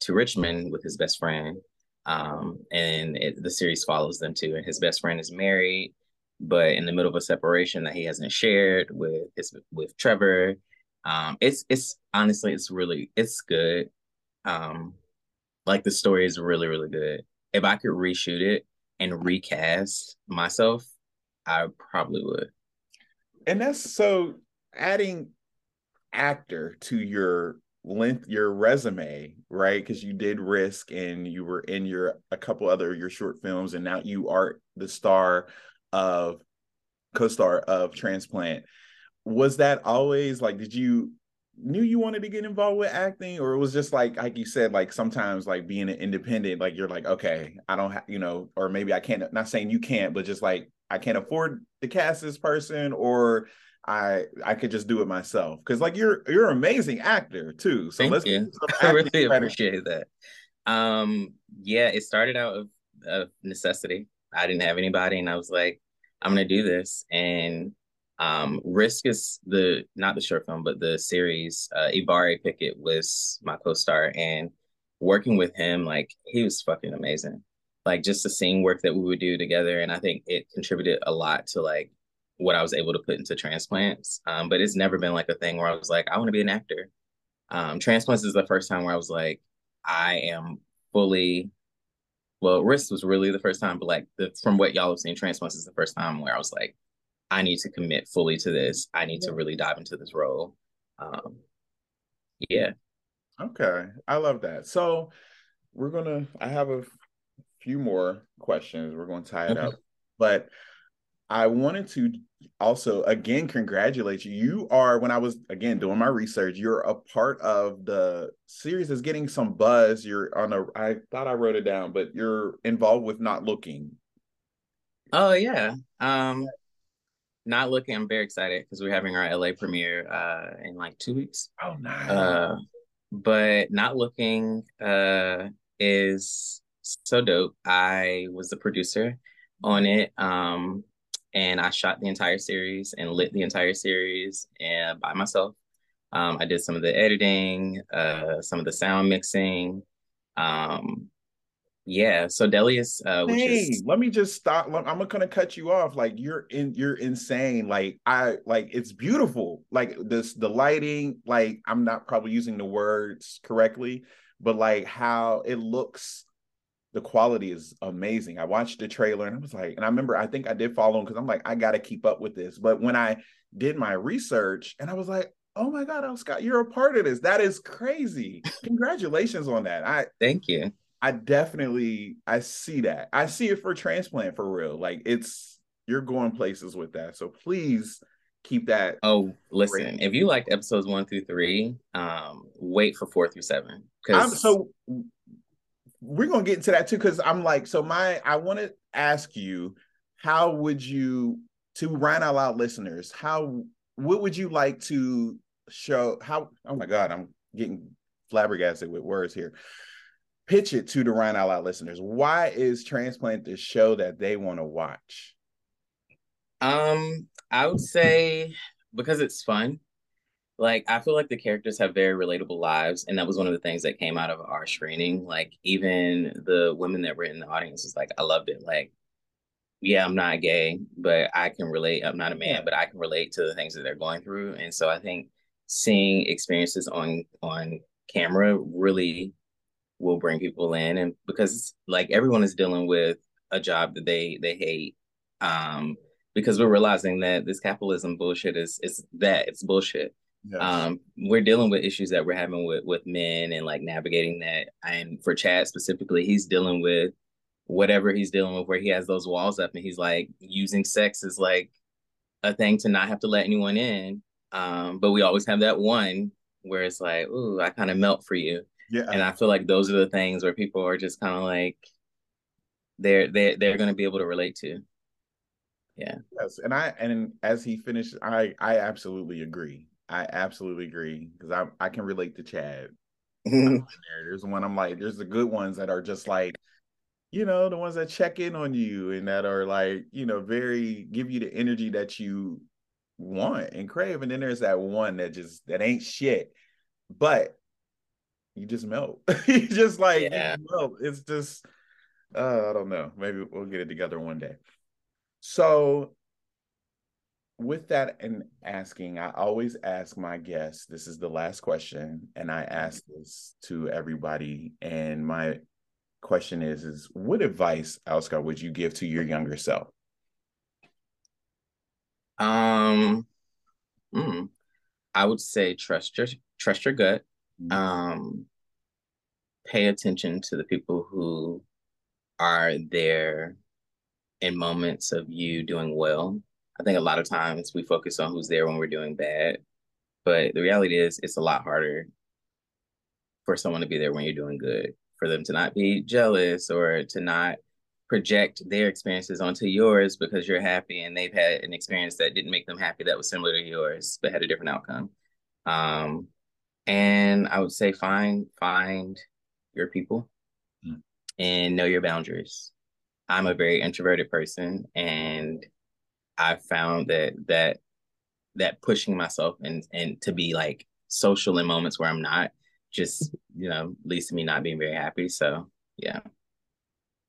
to Richmond with his best friend. Um, and it, the series follows them too. And his best friend is married, but in the middle of a separation that he hasn't shared with his with Trevor. Um, it's it's honestly it's really it's good. Um, like the story is really really good. If I could reshoot it and recast myself, I probably would. And that's so adding actor to your length your resume right? Because you did risk and you were in your a couple other your short films and now you are the star of co-star of transplant. Was that always like did you knew you wanted to get involved with acting or it was just like like you said like sometimes like being an independent like you're like okay i don't have you know or maybe i can't not saying you can't but just like i can't afford to cast this person or I I could just do it myself because like you're you're an amazing actor too. So Thank let's you. [laughs] I really appreciate that. Um, yeah, it started out of, of necessity. I didn't have anybody, and I was like, I'm gonna do this. And um, Risk is the not the short film, but the series. Uh, Ibari Pickett was my co-star, and working with him, like he was fucking amazing. Like just the scene work that we would do together, and I think it contributed a lot to like what I was able to put into transplants. Um, but it's never been like a thing where I was like, I want to be an actor. Um, transplants is the first time where I was like, I am fully. Well, Risk was really the first time, but like the, from what y'all have seen, transplants is the first time where I was like, I need to commit fully to this. I need to really dive into this role. Um, yeah. Okay, I love that. So we're gonna. I have a few more questions. We're going to tie it up, but I wanted to also again congratulate you. You are when I was again doing my research, you're a part of the series that's getting some buzz. You're on a I thought I wrote it down, but you're involved with Not Looking. Oh yeah. Um Not Looking, I'm very excited because we're having our LA premiere uh in like two weeks. Oh nice. Uh but Not Looking uh is so dope. I was the producer on it. Um and I shot the entire series and lit the entire series and by myself. Um, I did some of the editing, uh, some of the sound mixing. Um, Yeah. So Delius, uh, which Hey, is let me just stop. I'm gonna cut you off. Like you're in, you're insane. Like I, like it's beautiful. Like this, the lighting. Like I'm not probably using the words correctly, but like how it looks, the quality is amazing. I watched the trailer and I was like, and I remember I think I did follow him because I'm like, I got to keep up with this. But when I did my research and I was like, oh my god, oh Scott, you're a part of this. That is crazy. Congratulations on that. I thank you. I definitely I see that. I see it for transplant for real. Like it's you're going places with that. So please keep that. Oh, listen, if you liked episodes one through three, um, wait for four through seven. Because so we're gonna get into that too. Cause I'm like, so my I want to ask you, how would you to Rian Out Loud listeners, how what would you like to show how oh my god, I'm getting flabbergasted with words here pitch it to the Rian Out Loud listeners. Why is Transplant the show that they want to watch? Um, I would say because it's fun. Like I feel like the characters have very relatable lives, and that was one of the things that came out of our screening. Like even the women that were in the audience was like, I loved it. Like, yeah, I'm not gay, but I can relate. I'm not a man, but I can relate to the things that they're going through. And so I think seeing experiences on on camera really will bring people in and because like everyone is dealing with a job that they they hate um because we're realizing that this capitalism bullshit is is that it's bullshit yes. um we're dealing with issues that we're having with with men and like navigating that and for chad specifically he's dealing with whatever he's dealing with where he has those walls up and he's like using sex as like a thing to not have to let anyone in um but we always have that one where it's like ooh i kind of melt for you yeah. And I feel like those are the things where people are just kind of like they're they they're going to be able to relate to. Yeah. Yes, and I and as he finished, I I absolutely agree. I absolutely agree because I I can relate to Chad. [laughs] there's one I'm like, there's the good ones that are just like, you know, the ones that check in on you and that are like, you know, very give you the energy that you want and crave. And then there's that one that just that ain't shit. But you just melt. [laughs] you just like yeah. melt. It's just uh, I don't know. Maybe we'll get it together one day. So with that and asking, I always ask my guests, this is the last question, and I ask this to everybody. And my question is, is what advice, Alscott, would you give to your younger self? Um mm, I would say trust your trust your gut Mm-hmm. um, pay attention to the people who are there in moments of you doing well. I think a lot of times we focus on who's there when we're doing bad, but the reality is it's a lot harder for someone to be there when you're doing good, for them to not be jealous or to not project their experiences onto yours because you're happy and they've had an experience that didn't make them happy that was similar to yours but had a different outcome. Um, and I would say find find your people mm. and know your boundaries. I'm a very introverted person and I found that that that pushing myself and and to be like social in moments where I'm not just you know leads to me not being very happy. So yeah.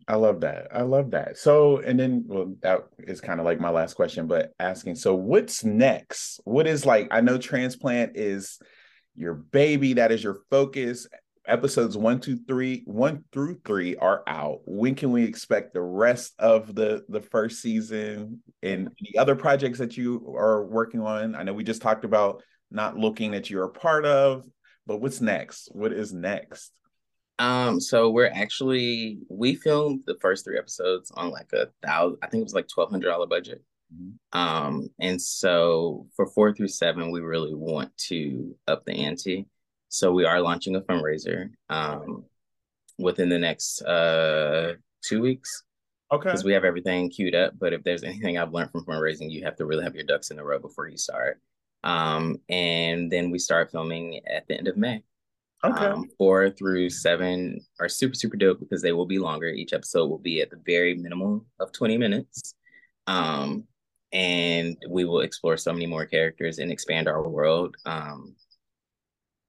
I love that. I love that. So, and then, well, that is kind of like my last question, but asking, so what's next? What is like, I know transplant is your baby. That is your focus. Episodes one, two, three, one through three are out. When can we expect the rest of the the first season and the other projects that you are working on? I know we just talked about not looking that you're a part of, but what's next? What is next? Um, so we're actually we filmed the first three episodes on like a thousand, I think it was like twelve hundred dollar budget. Mm-hmm. Um, and so for four through seven, we really want to up the ante. So we are launching a fundraiser um, within the next uh, two weeks. Okay. Because we have everything queued up. But if there's anything I've learned from fundraising, you have to really have your ducks in a row before you start. Um, and then we start filming at the end of May. Okay. Um, four through seven are super, super dope because they will be longer. Each episode will be at the very minimum of 20 minutes. Um, and we will explore so many more characters and expand our world. Um,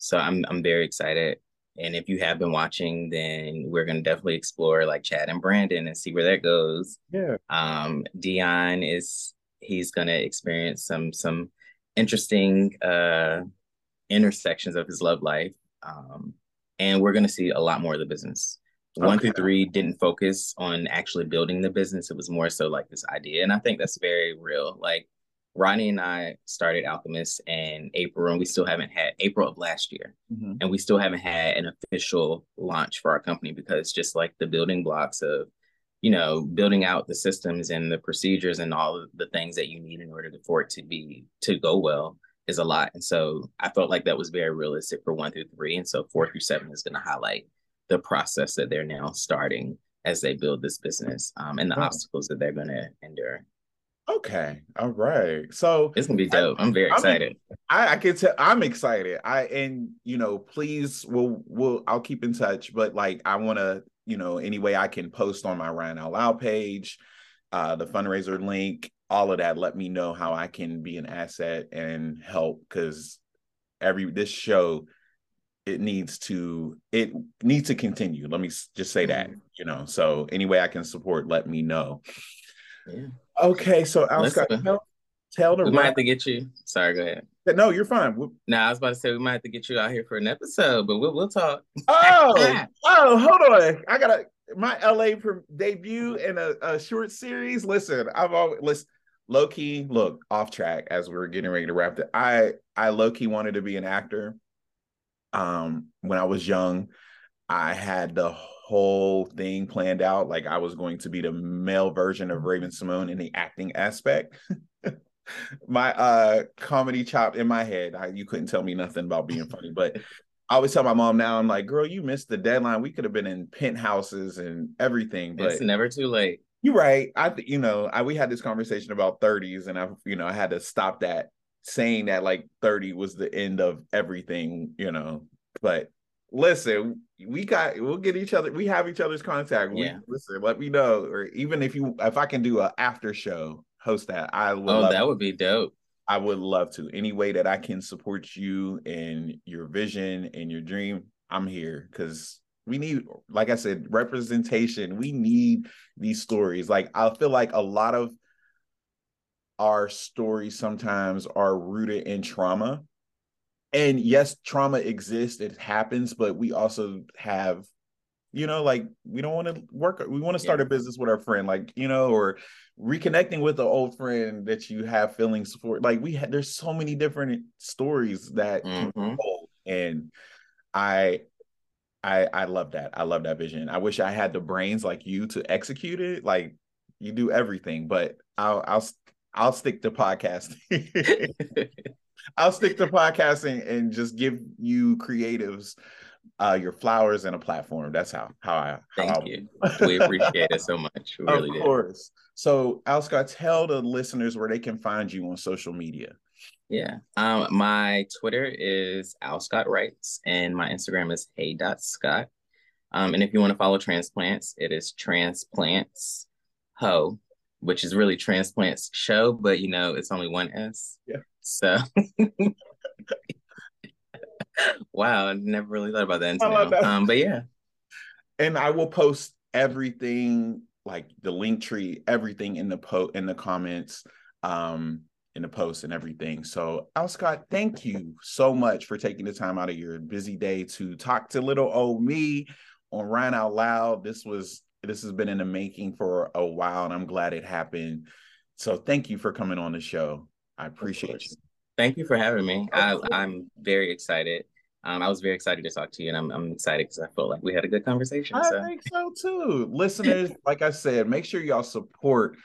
so I'm I'm very excited. and if you have been watching, then we're gonna definitely explore like Chad and Brandon and see where that goes. Yeah. Um, Deon is he's gonna experience some some interesting uh intersections of his love life. Um, and we're gonna see a lot more of the business. Okay. One through three didn't focus on actually building the business. It was more so like this idea. And I think that's very real. Like Ronnie and I started Alchemist in April, and we still haven't had April of last year, mm-hmm. and we still haven't had an official launch for our company because just like the building blocks of, you know, building out the systems and the procedures and all of the things that you need in order for it to be to go well is a lot. And so I felt like that was very realistic for one through three, and so four through seven is going to highlight the process that they're now starting as they build this business um, and the obstacles that they're going to endure. Okay. All right. So it's gonna be dope. I, am very excited. I, I can tell I'm excited. I and you know, please we'll we'll I'll keep in touch, but like I wanna, you know, any way I can post on my Rian Out Loud page, uh the fundraiser link, all of that. Let me know how I can be an asset and help because every this show it needs to it needs to continue. Let me just say that, mm-hmm. you know. So any way I can support, let me know. Yeah. Okay, so Alscott, tell, tell the we might have to get you. Sorry, go ahead. No, you're fine. No, nah, I was about to say we might have to get you out here for an episode, but we'll we'll talk. Oh, [laughs] oh, hold on. I gotta my LA debut in a, a, short series. Listen, I've always listen. Low key, look off track as we are getting ready to wrap it. I I low key wanted to be an actor. Um, when I was young, I had the whole thing planned out. Like I was going to be the male version of Raven-Symoné in the acting aspect. [laughs] my uh comedy chop in my head, I, you couldn't tell me nothing about being funny, but [laughs] I always tell my mom now, I'm like, girl, you missed the deadline. We could have been in penthouses and everything, but it's never too late. You're right. I, you know, I we had this conversation about 30s, and I, you know, I had to stop that saying that like 30 was the end of everything, you know. But listen, we got we'll get each other. We have each other's contact. Yeah. Listen, let me know, or even if you if I can do a after show host that, I would. Oh, that would be dope. I would love to. Any way that I can support you in your vision and your dream, I'm here because we need, like I said, representation. We need these stories. Like I feel like a lot of our stories sometimes are rooted in trauma and yes trauma exists it happens but we also have you know like we don't want to work we want to start yeah. a business with our friend like you know or reconnecting with an old friend that you have feelings for. Like we had there's so many different stories that mm-hmm. and i i i love that. I love that vision. I wish i had the brains like you to execute it. Like you do everything but i'll i'll i'll stick to podcasting [laughs] [laughs] I'll stick to podcasting and just give you creatives uh, your flowers and a platform. That's how how I how thank I, you. we [laughs] appreciate it so much. We really of course. Do. So, Alscott, tell the listeners where they can find you on social media. Yeah. Um, my Twitter is Alscott Writes, and my Instagram is Hey Dot Scott. Um, and if you want to follow transplants, it is transplants ho, which is really transplants show, but you know it's only one S. Yeah. So [laughs] wow, I never really thought about that until now. Um, but yeah. And I will post everything like the link tree, everything in the po in the comments, um, in the post and everything. So Alscott, thank you so much for taking the time out of your busy day to talk to little old me on Rian Out Loud. This was this has been in the making for a while, and I'm glad it happened. So thank you for coming on the show. I appreciate you. Thank you for having me. I, am very excited. Um, I was very excited to talk to you, and I'm, I'm excited because I felt like we had a good conversation. I so. think so too. Listeners, [laughs] like I said, make sure y'all support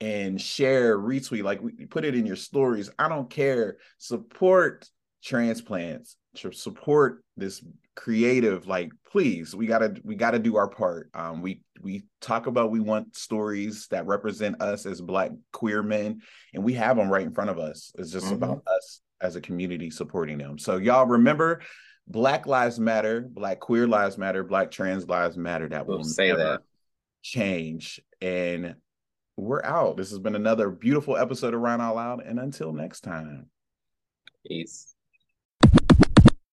and share, retweet, like we put it in your stories. I don't care. Support transplants, support this creative like please we gotta we gotta do our part. Um we we talk about we want stories that represent us as black queer men and we have them right in front of us. It's just mm-hmm. about us as a community supporting them. So y'all remember black lives matter black queer lives matter black trans lives matter. That will say that. change. And we're out. This has been another beautiful episode of Rian Out Loud and until next time. Peace